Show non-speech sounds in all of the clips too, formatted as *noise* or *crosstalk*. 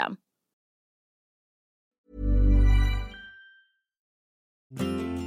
system.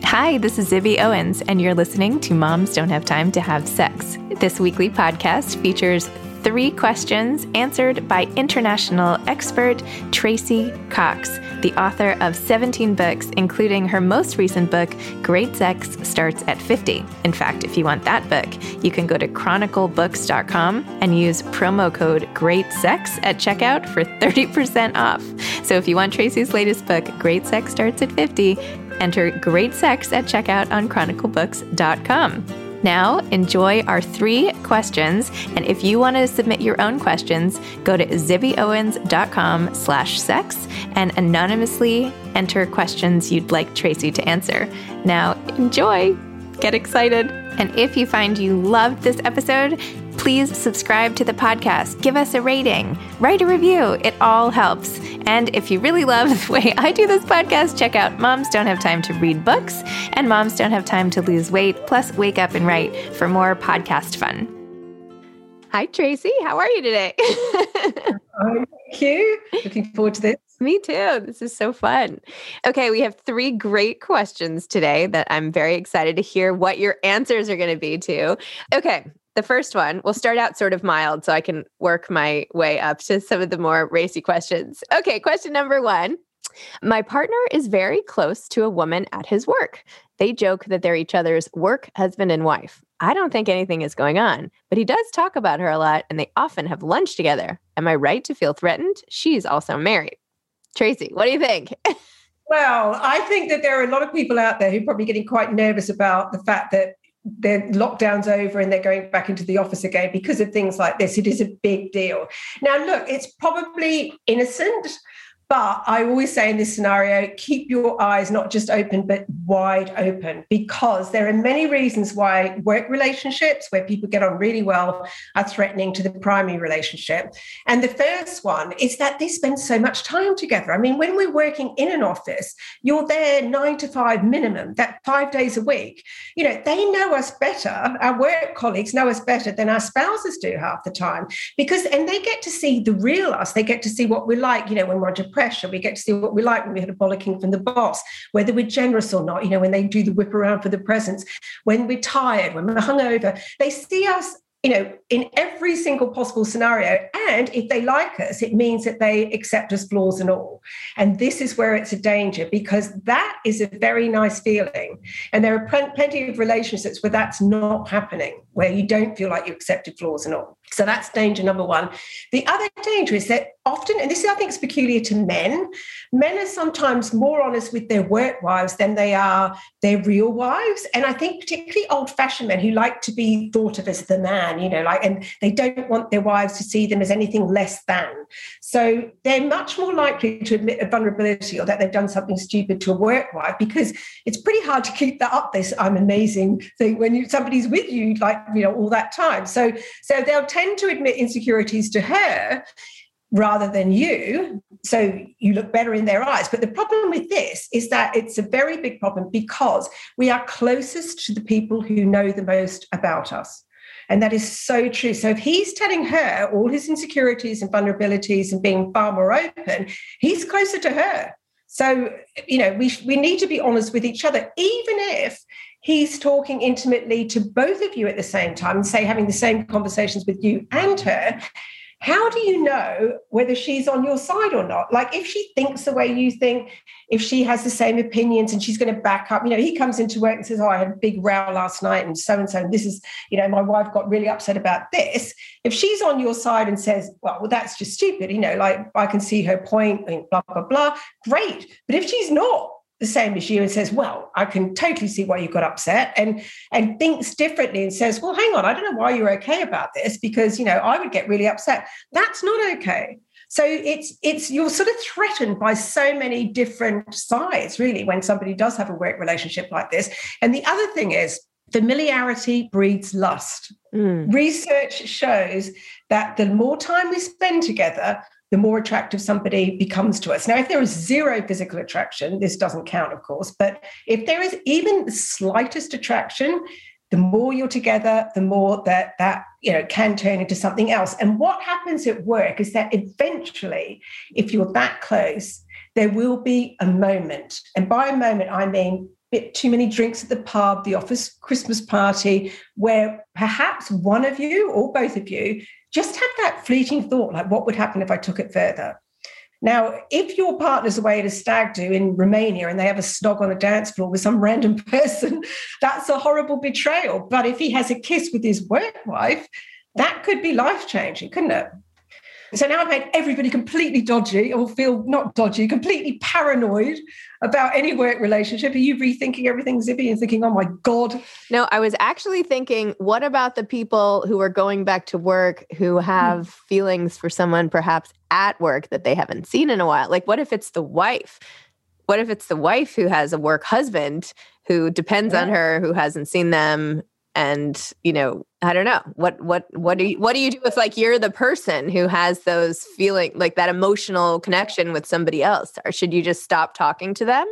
Hi, this is Zibby Owens, and you're listening to Moms Don't Have Time to Have Sex. This weekly podcast features three questions answered by international expert Tracey Cox, the author of 17 books, including her most recent book, Great Sex Starts at 50. In fact, if you want that book, you can go to chroniclebooks.com and use promo code Great Sex at checkout for 30% off. So if you want Tracey's latest book, Great Sex Starts at 50, enter Great Sex at checkout on chroniclebooks.com. Now, enjoy our three questions. And if you want to submit your own questions, go to zibbyowens.com slash sex and anonymously enter questions you'd like Tracey to answer. Now, enjoy. Get excited. And if you find you loved this episode, please subscribe to the podcast, give us a rating, write a review. It all helps. And if you really love the way I do this podcast, check out Moms Don't Have Time to Read Books and Moms Don't Have Time to Lose Weight, plus Wake Up and Write for more podcast fun. Hi, Tracey. How are you today? *laughs* Thank you. Looking forward to this. Me too. This is so fun. Okay, we have three great questions today that I'm very excited to hear what your answers are going to be to. Okay, the first one, we'll start out sort of mild so I can work my way up to some of the more racy questions. Okay, question number one. My partner is very close to a woman at his work. They joke that they're each other's work husband and wife. I don't think anything is going on, but he does talk about her a lot and they often have lunch together. Am I right to feel threatened? She's also married. Tracey, what do you think? *laughs* Well, I think that there are a lot of people out there who are probably getting quite nervous about the fact that their lockdown's over and they're going back into the office again because of things like this. It is a big deal. Now, look, it's probably innocent but I always say in this scenario, keep your eyes not just open, but wide open, because there are many reasons why work relationships where people get on really well are threatening to the primary relationship. And the first one is that they spend so much time together. I mean, when we're working in an office, you're there nine to five minimum, that five days a week. You know, they know us better, our work colleagues know us better than our spouses do half the time, because, and they get to see the real us, they get to see what we're like, you know, when we're under We get to see what we like when we had a bollocking from the boss, whether we're generous or not, you know, when they do the whip around for the presents, when we're tired, when we're hungover. They see us you know, in every single possible scenario. And if they like us, it means that they accept us flaws and all. And this is where it's a danger because that is a very nice feeling. And there are pl- plenty of relationships where that's not happening, where you don't feel like you accepted flaws and all. So that's danger number one. The other danger is that often, and this I think is peculiar to men, men are sometimes more honest with their work wives than they are their real wives. And I think particularly old-fashioned men who like to be thought of as the man, you know, like, and they don't want their wives to see them as anything less than. So they're much more likely to admit a vulnerability or that they've done something stupid to a work wife because it's pretty hard to keep that up. This I'm amazing thing when you somebody's with you like you know all that time. So so they'll tend to admit insecurities to her rather than you. So you look better in their eyes. But the problem with this is that it's a very big problem because we are closest to the people who know the most about us. And that is so true. So if he's telling her all his insecurities and vulnerabilities and being far more open, he's closer to her. So, you know, we, we need to be honest with each other, even if he's talking intimately to both of you at the same time say having the same conversations with you and her how do you know whether she's on your side or not? Like, if she thinks the way you think, if she has the same opinions and she's going to back up, you know, he comes into work and says, Oh, I had a big row last night and so and so. This is, you know, my wife got really upset about this. If she's on your side and says, Well, well that's just stupid, you know, like I can see her point, blah, blah, blah, great. But if she's not, the same as you and says, "Well, I can totally see why you got upset," and and thinks differently and says, "Well, hang on, I don't know why you're okay about this because you know I would get really upset." That's not okay. So it's it's you're sort of threatened by so many different sides, really, when somebody does have a work relationship like this. And the other thing is familiarity breeds lust. Mm. Research shows that the more time we spend together, the more attractive somebody becomes to us. Now, if there is zero physical attraction, this doesn't count, of course, but if there is even the slightest attraction, the more you're together, the more that that you know can turn into something else. And what happens at work is that eventually, if you're that close, there will be a moment. And by a moment, I mean bit too many drinks at the pub, the office Christmas party, where perhaps one of you or both of you just have that fleeting thought like, what would happen if I took it further? Now, if your partner's away at a stag do in Romania and they have a snog on a dance floor with some random *laughs* person, that's a horrible betrayal. But if he has a kiss with his work wife, that could be life changing, couldn't it? So now I've made everybody completely dodgy or feel not dodgy, completely paranoid about any work relationship. Are you rethinking everything, Zibby, and thinking, oh my God? No, I was actually thinking, what about the people who are going back to work who have mm. feelings for someone perhaps at work that they haven't seen in a while? Like, what if it's the wife? What if it's the wife who has a work husband who depends yeah. on her, who hasn't seen them and you know i don't know what what what do you what do you do if like you're the person who has those feeling like that emotional connection with somebody else or should you just stop talking to them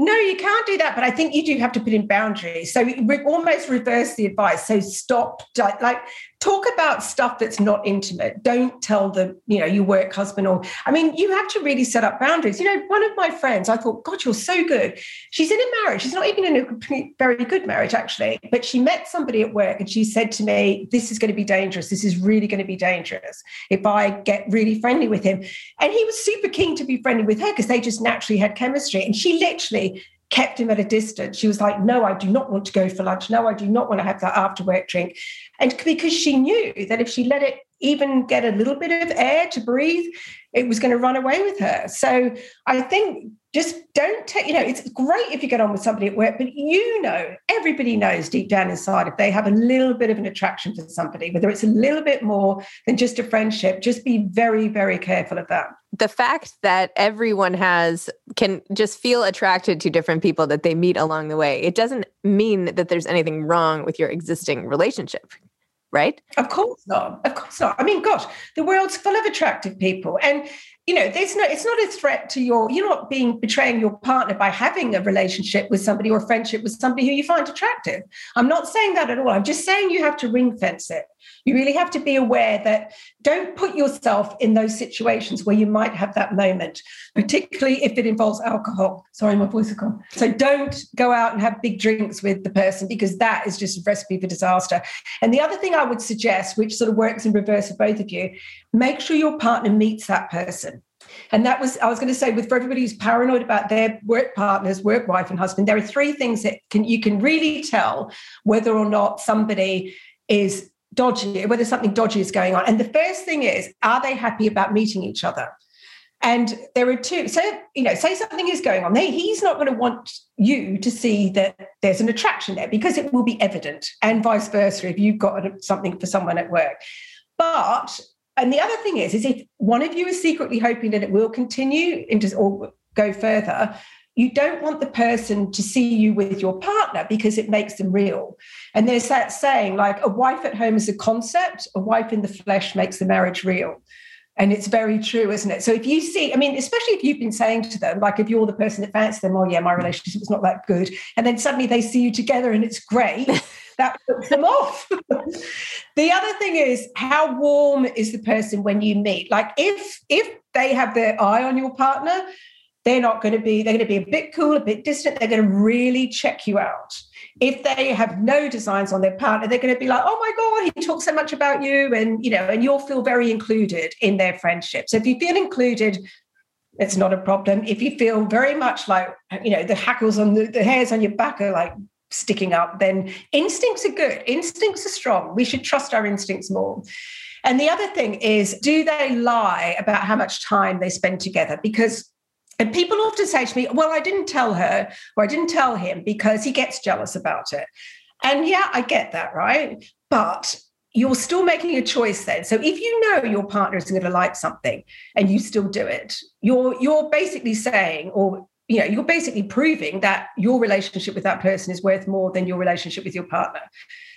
no, you can't do that. But I think you do have to put in boundaries. So we almost reverse the advice. So stop, like, talk about stuff that's not intimate. Don't tell the, you know, your work husband or, I mean, you have to really set up boundaries. You know, one of my friends, I thought, God, you're so good. She's in a marriage. She's not even in a very good marriage, actually. But she met somebody at work and she said to me, This is going to be dangerous. This is really going to be dangerous if I get really friendly with him. And he was super keen to be friendly with her because they just naturally had chemistry. And she literally kept him at a distance. She was like, No, I do not want to go for lunch. No, I do not want to have that after work drink. And because she knew that if she let it even get a little bit of air to breathe, it was going to run away with her. So I think just don't take, you know, it's great if you get on with somebody at work, but you know, everybody knows deep down inside if they have a little bit of an attraction for somebody, whether it's a little bit more than just a friendship, just be very, very careful of that. The fact that everyone has can just feel attracted to different people that they meet along the way, it doesn't mean that there's anything wrong with your existing relationship right? Of course not. Of course not. I mean, gosh, the world's full of attractive people. And you know, there's no, it's not a threat to your, you're not being betraying your partner by having a relationship with somebody or a friendship with somebody who you find attractive. I'm not saying that at all. I'm just saying you have to ring fence it. You really have to be aware that don't put yourself in those situations where you might have that moment, particularly if it involves alcohol. Sorry, my voice is gone. So don't go out and have big drinks with the person because that is just a recipe for disaster. And the other thing I would suggest, which sort of works in reverse for both of you, make sure your partner meets that person. And that was, I was going to say, with for everybody who's paranoid about their work partners, work wife, and husband, there are three things that can you can really tell whether or not somebody is dodgy, whether something dodgy is going on. And the first thing is, are they happy about meeting each other? And there are two. So, you know, say something is going on. He's not going to want you to see that there's an attraction there because it will be evident, and vice versa if you've got something for someone at work. But and the other thing is, is if one of you is secretly hoping that it will continue into or go further, you don't want the person to see you with your partner because it makes them real. And there's that saying, like a wife at home is a concept, a wife in the flesh makes the marriage real. And it's very true, isn't it? So if you see, I mean, especially if you've been saying to them, like if you're the person that fancies them, oh yeah, my relationship is not that good, and then suddenly they see you together and it's great, *laughs* that puts them off. *laughs* the other thing is how warm is the person when you meet? Like if if they have their eye on your partner, they're not going to be, they're going to be a bit cool, a bit distant. They're going to really check you out. If they have no designs on their partner, they're going to be like, oh my God, he talks so much about you. And, you know, and you'll feel very included in their friendship. So if you feel included, it's not a problem. If you feel very much like, you know, the hackles on the, the hairs on your back are like sticking up, then instincts are good. Instincts are strong. We should trust our instincts more. And the other thing is, do they lie about how much time they spend together? Because and people often say to me, well, I didn't tell her or I didn't tell him because he gets jealous about it. And yeah, I get that, right? But you're still making a choice then. So if you know your partner isn't going to like something and you still do it, you're you're basically saying, or you know, you're basically proving that your relationship with that person is worth more than your relationship with your partner.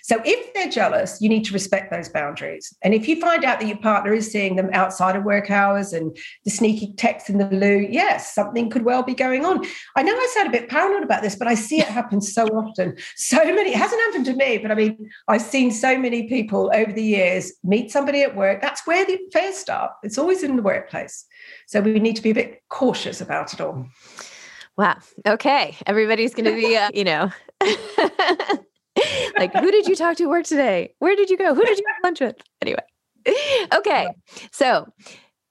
So if they're jealous, you need to respect those boundaries. And if you find out that your partner is seeing them outside of work hours and the sneaky texts in the loo, yes, something could well be going on. I know I sound a bit paranoid about this, but I see it *laughs* happen so often. So many, it hasn't happened to me, but I mean, I've seen so many people over the years meet somebody at work. That's where the affairs start. It's always in the workplace. So we need to be a bit cautious about it all. Wow. Okay. Everybody's going to be, uh, you know, *laughs* like, who did you talk to work today? Where did you go? Who did you have lunch with? Anyway. Okay. So,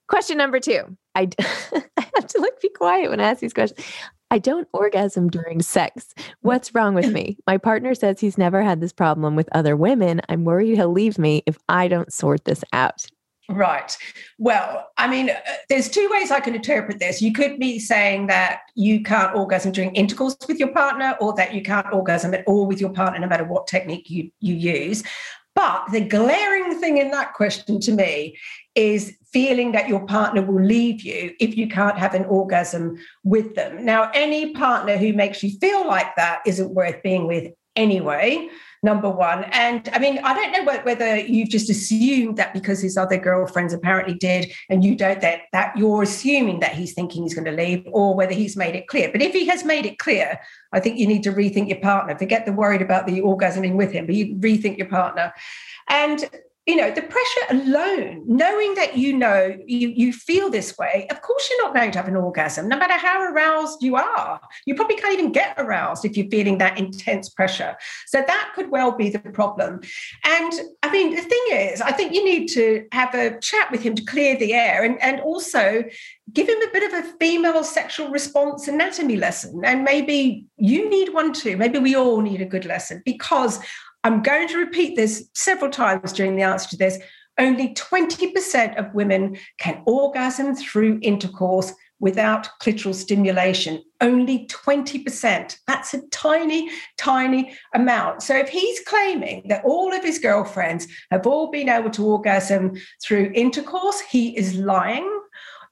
question number two. I, *laughs* I have to like be quiet when I ask these questions. I don't orgasm during sex. What's wrong with me? My partner says he's never had this problem with other women. I'm worried he'll leave me if I don't sort this out. Right. Well, I mean, uh, there's two ways I can interpret this. You could be saying that you can't orgasm during intercourse with your partner, or that you can't orgasm at all with your partner, no matter what technique you, you use. But the glaring thing in that question to me is feeling that your partner will leave you if you can't have an orgasm with them. Now, any partner who makes you feel like that isn't worth being with anyway number one. And I mean, I don't know whether you've just assumed that because his other girlfriends apparently did, and you don't, that, that you're assuming that he's thinking he's going to leave, or whether he's made it clear. But if he has made it clear, I think you need to rethink your partner. Forget the worried about the orgasming with him, but you rethink your partner. And you know the pressure alone knowing that you know you you feel this way of course you're not going to have an orgasm no matter how aroused you are. You probably can't even get aroused if you're feeling that intense pressure. So that could well be the problem. And i mean the thing is i think you need to have a chat with him to clear the air and and also give him a bit of a female sexual response anatomy lesson. And maybe you need one too. Maybe we all need a good lesson because I'm going to repeat this several times during the answer to this. Only 20% of women can orgasm through intercourse without clitoral stimulation. Only 20%. That's a tiny, tiny amount. So if he's claiming that all of his girlfriends have all been able to orgasm through intercourse, he is lying.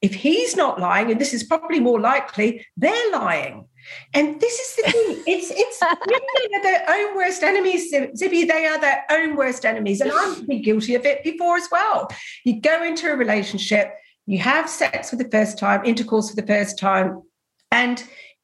If he's not lying, and this is probably more likely, they're lying. And this is the thing. *laughs* It's it's women are their own worst enemies, Zibby. They are their own worst enemies. And I've been guilty of it before as well. You go into a relationship, you have sex for the first time, intercourse for the first time, and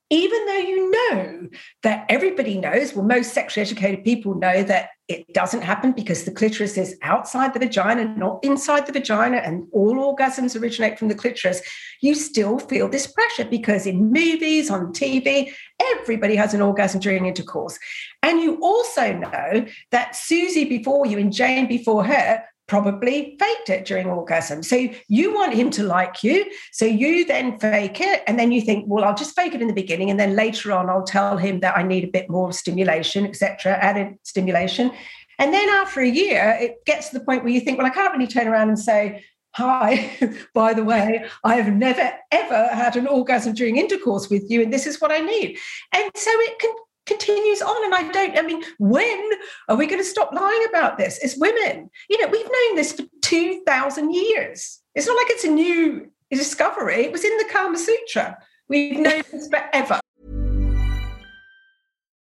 even though you know that everybody knows, well, most sexually educated people know that it doesn't happen because the clitoris is outside the vagina, not inside the vagina, and all orgasms originate from the clitoris, you still feel this pressure because in movies, on TV, everybody has an orgasm during intercourse. And you also know that Susie before you and Jane before her probably faked it during orgasm. So you want him to like you. So you then fake it. And then you think, well, I'll just fake it in the beginning. And then later on, I'll tell him that I need a bit more stimulation, etc., added stimulation. And then after a year, it gets to the point where you think, well, I can't really turn around and say, Hi, *laughs* by the way, I have never ever had an orgasm during intercourse with you, and this is what I need. And so it can continues on. And I don't, I mean, when are we going to stop lying about this as women? You know, we've known this for 2,000 years. It's not like it's a new discovery, it was in the Kama Sutra. We've known this forever.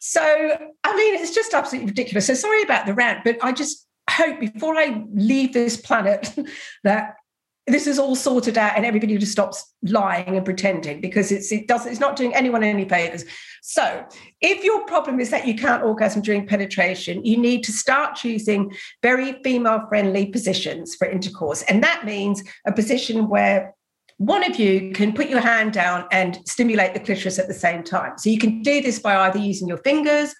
So, I mean, it's just absolutely ridiculous. So, sorry about the rant, but I just hope before I leave this planet *laughs* that this is all sorted out and everybody just stops lying and pretending because it's it does it's not doing anyone any favors so if your problem is that you can't orgasm during penetration you need to start choosing very female friendly positions for intercourse and that means a position where one of you can put your hand down and stimulate the clitoris at the same time. So you can do this by either using your fingers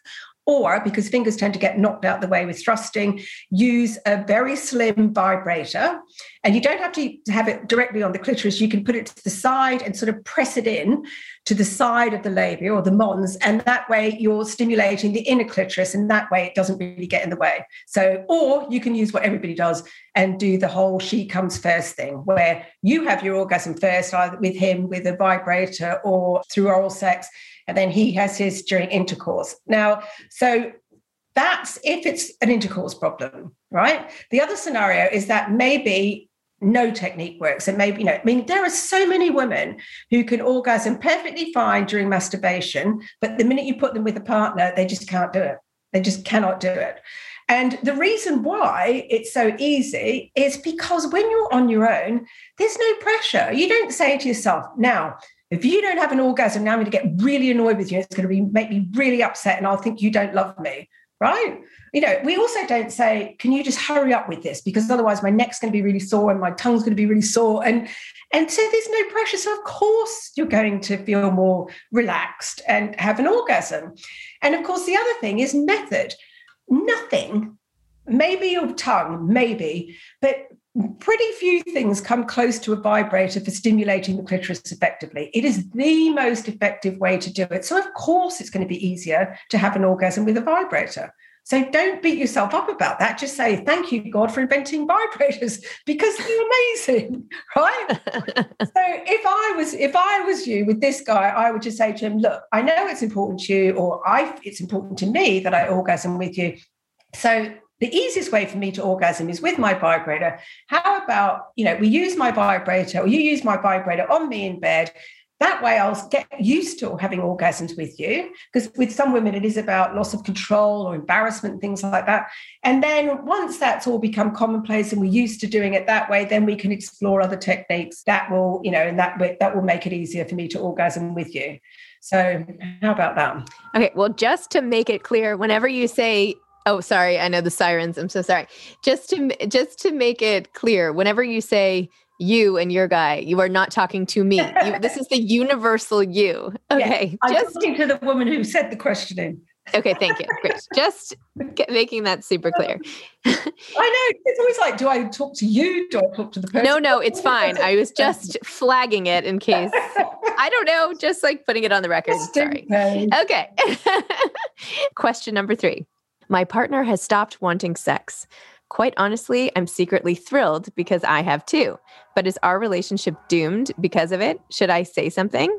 or because fingers tend to get knocked out the way with thrusting, use a very slim vibrator. And you don't have to have it directly on the clitoris. You can put it to the side and sort of press it in to the side of the labia or the mons. And that way you're stimulating the inner clitoris. And that way it doesn't really get in the way. So, or you can use what everybody does and do the whole she comes first thing, where you have your orgasm first, either with him with a vibrator or through oral sex and then he has his during intercourse. Now, so that's if it's an intercourse problem, right? The other scenario is that maybe no technique works. And maybe, you know, I mean, there are so many women who can orgasm perfectly fine during masturbation, but the minute you put them with a partner, they just can't do it. They just cannot do it. And the reason why it's so easy is because when you're on your own, there's no pressure. You don't say to yourself, now, if you don't have an orgasm, now I'm going to get really annoyed with you. It's going to be make me really upset, and I'll think you don't love me, right? You know, we also don't say, "Can you just hurry up with this?" Because otherwise, my neck's going to be really sore and my tongue's going to be really sore, and and so there's no pressure. So of course, you're going to feel more relaxed and have an orgasm. And of course, the other thing is method. Nothing maybe your tongue, maybe, but pretty few things come close to a vibrator for stimulating the clitoris effectively. It is the most effective way to do it. So, of course, it's going to be easier to have an orgasm with a vibrator. So don't beat yourself up about that. Just say, thank you, God, for inventing vibrators *laughs* because they're amazing, *laughs* right? *laughs* so if I was if I was you with this guy, I would just say to him, look, I know it's important to you, or I it's important to me that I orgasm with you. So the easiest way for me to orgasm is with my vibrator. How about, you know, we use my vibrator or you use my vibrator on me in bed. That way I'll get used to having orgasms with you. Because with some women, it is about loss of control or embarrassment, things like that. And then once that's all become commonplace and we're used to doing it that way, then we can explore other techniques that will, you know, and that that will make it easier for me to orgasm with you. So, how about that? Okay. Well, just to make it clear, whenever you say Oh, sorry. I know the sirens. I'm so sorry. Just to just to make it clear, whenever you say you and your guy, you are not talking to me. You, this is the *laughs* universal you. Okay. Yeah, I'm just talking to the woman who said the question in. Okay, thank you. Great. *laughs* Just get, making that super clear. *laughs* I know. It's always like, do I talk to you? Do I talk to the person? No, no, it's fine. I was just flagging it in case. I don't know, just like putting it on the record. Sorry. Okay. Question number three. My partner has stopped wanting sex. Quite honestly, I'm secretly thrilled because I have too. But is our relationship doomed because of it? Should I say something?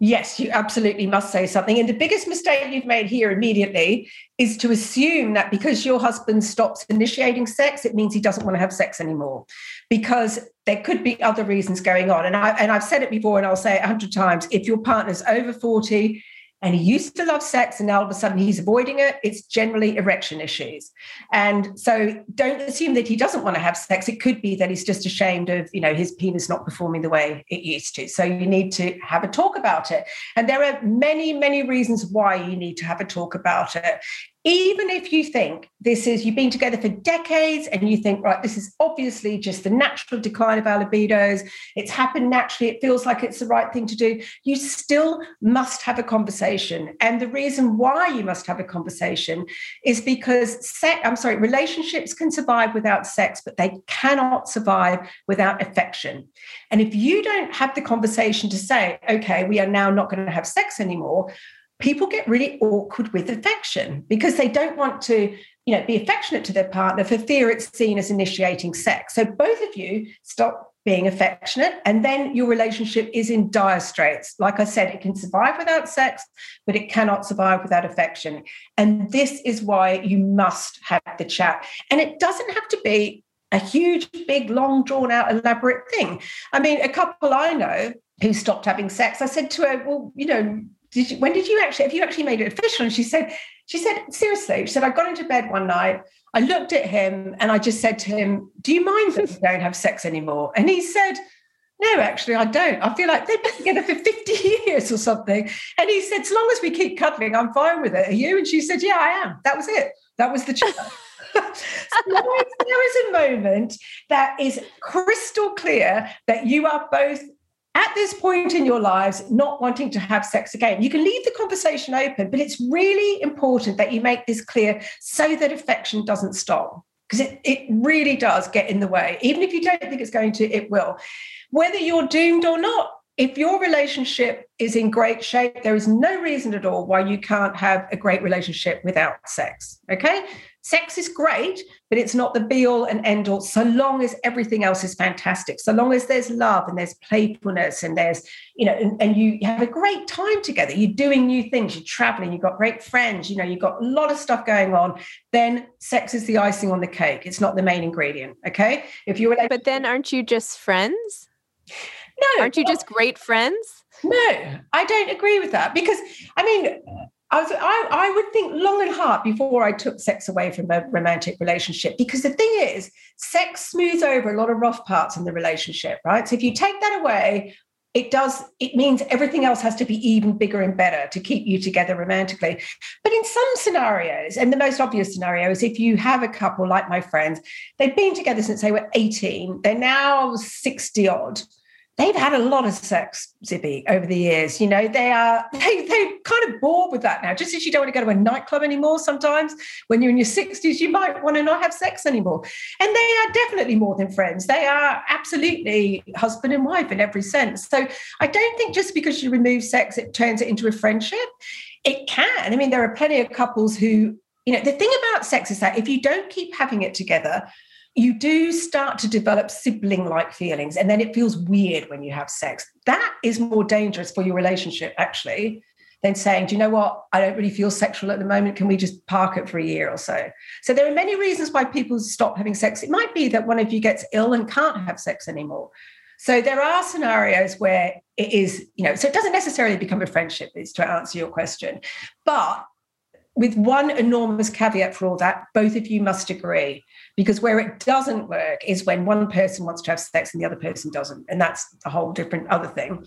Yes, you absolutely must say something. And the biggest mistake you've made here immediately is to assume that because your husband stops initiating sex, it means he doesn't want to have sex anymore. Because there could be other reasons going on. And I and I've said it before and I'll say it a hundred times. If your partner's over 40, and he used to love sex and now all of a sudden he's avoiding it, it's generally erection issues. And so don't assume that he doesn't want to have sex. It could be that he's just ashamed of, you know, his penis not performing the way it used to. So you need to have a talk about it. And there are many, many reasons why you need to have a talk about it even if you think this is you've been together for decades and you think right this is obviously just the natural decline of our libidos it's happened naturally it feels like it's the right thing to do you still must have a conversation. And the reason why you must have a conversation is because sex i'm sorry relationships can survive without sex but they cannot survive without affection. And if you don't have the conversation to say okay we are now not going to have sex anymore people get really awkward with affection because they don't want to you know be affectionate to their partner for fear it's seen as initiating sex. So both of you stop being affectionate and then your relationship is in dire straits. Like i said it can survive without sex but it cannot survive without affection. And this is why you must have the chat. And it doesn't have to be a huge big long drawn out elaborate thing. I mean a couple i know who stopped having sex i said to her well you know did you, when did you actually have you actually made it official? And she said she said seriously. She said i got into bed one night i looked at him and i just said to him do you mind that we don't have sex anymore and he said no actually i don't. I feel like they've been together for 50 *laughs* years or something. And he said as long as we keep cuddling i'm fine with it. Are you? And she said yeah i am. That was it. That was the chat. *laughs* So there is a moment that is crystal clear that you are both at this point in your lives not wanting to have sex again. You can leave the conversation open, but it's really important that you make this clear so that affection doesn't stop because it, it really does get in the way. Even if you don't think it's going to, it will. Whether you're doomed or not, if your relationship is in great shape, there is no reason at all why you can't have a great relationship without sex. Okay. Sex is great, but it's not the be all and end all, so long as everything else is fantastic. So long as there's love and there's playfulness and there's, you know, and, and you have a great time together, you're doing new things, you're traveling, you've got great friends, you know, you've got a lot of stuff going on, then sex is the icing on the cake. It's not the main ingredient. Okay. If you're But then aren't you just friends? No. Aren't you just great friends? No, I don't agree with that because I mean, I was I, I would think long and hard before I took sex away from a romantic relationship because the thing is, sex smooths over a lot of rough parts in the relationship, right? So if you take that away, it does it means everything else has to be even bigger and better to keep you together romantically but in some scenarios and the most obvious scenario is if you have a couple like my friends they've been together since they were 18 they're now 60 odd they've had a lot of sex, Zibby, over the years. You know, they are *laughs* they they kind of bored with that now. Just as you don't want to go to a nightclub anymore, sometimes when you're in your 60s, you might want to not have sex anymore. And they are definitely more than friends. They are absolutely husband and wife in every sense. So I don't think just because you remove sex, it turns it into a friendship. It can. I mean, there are plenty of couples who, you know, the thing about sex is that if you don't keep having it together, you do start to develop sibling like feelings and then it feels weird when you have sex. That is more dangerous for your relationship actually than saying do you know what? I don't really feel sexual at the moment. Can we just park it for a year or so? So there are many reasons why people stop having sex. It might be that one of you gets ill and can't have sex anymore. So there are scenarios where it is you know so it doesn't necessarily become a friendship is to answer your question. But with one enormous caveat for all that both of you must agree because where it doesn't work is when one person wants to have sex and the other person doesn't. And that's a whole different other thing.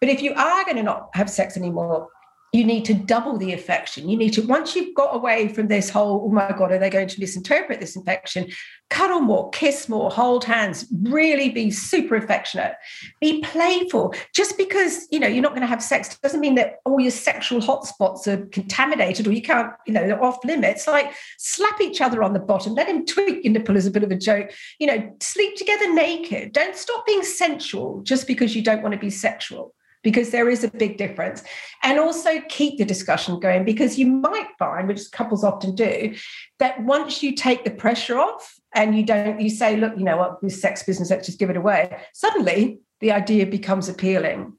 But if you are going to not have sex anymore, you need to double the affection. You need to, once you've got away from this whole, oh my God, are they going to misinterpret this infection? Cuddle more, kiss more, hold hands, really be super affectionate, be playful. Just because, you know, you're not going to have sex doesn't mean that all your sexual hotspots are contaminated or you can't, you know, they're off limits. Like slap each other on the bottom, let him tweak your nipple as a bit of a joke, you know, sleep together naked. Don't stop being sensual just because you don't want to be sexual because there is a big difference. And also keep the discussion going because you might find, which couples often do, that once you take the pressure off and you don't, you say, look, you know what, this sex business, let's just give it away, suddenly the idea becomes appealing.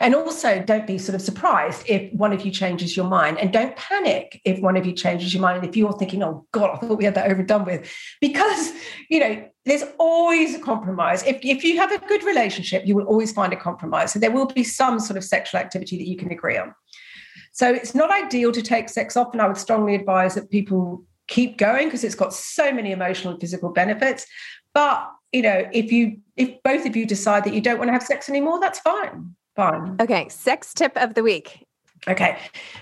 And also, don't be sort of surprised if one of you changes your mind, and don't panic if one of you changes your mind. And if you're thinking, "Oh God, I thought we had that overdone with," because you know there's always a compromise. If if you have a good relationship, you will always find a compromise. So there will be some sort of sexual activity that you can agree on. So it's not ideal to take sex off, and I would strongly advise that people keep going because it's got so many emotional and physical benefits. But you know, if you if both of you decide that you don't want to have sex anymore, that's fine. Fine. Okay, sex tip of the week. Okay.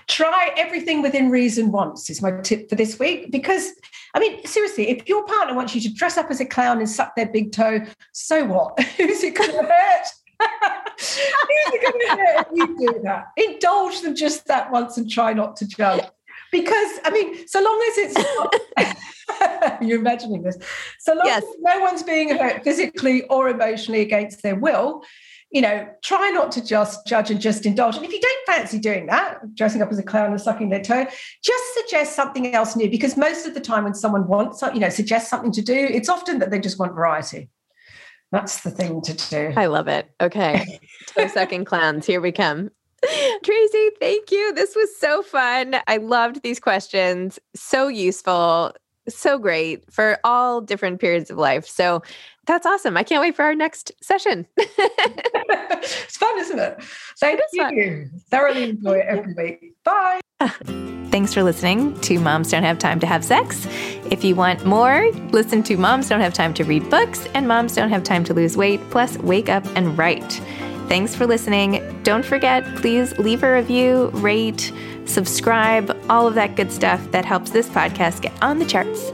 Try everything within reason once is my tip for this week. Because, I mean, seriously, if your partner wants you to dress up as a clown and suck their big toe, so what? *laughs* Who's it going to hurt? *laughs* Who's it going to hurt if you do that? Indulge them just that once and try not to judge. Because, I mean, so long as it's not, *laughs* you're imagining this, so long yes. as no one's being hurt physically or emotionally against their will, you know, try not to just judge and just indulge. And if you don't fancy doing that, dressing up as a clown and sucking their toe, just suggest something else new. Because most of the time, when someone wants, you know, suggest something to do, it's often that they just want variety. That's the thing to do. I love it. Okay. *laughs* toe sucking clowns. Here we come. Tracey, thank you. This was so fun. I loved these questions. So useful so great for all different periods of life. So that's awesome. I can't wait for our next session. *laughs* it's fun, isn't it? Thank it you. Fun. Thoroughly enjoy it every week. Bye. *laughs* Thanks for listening to Moms Don't Have Time to Have Sex. If you want more, listen to Moms Don't Have Time to Read Books and Moms Don't Have Time to Lose Weight, plus Wake Up and Write. Thanks for listening. Don't forget, please leave a review, rate, subscribe, all of that good stuff that helps this podcast get on the charts.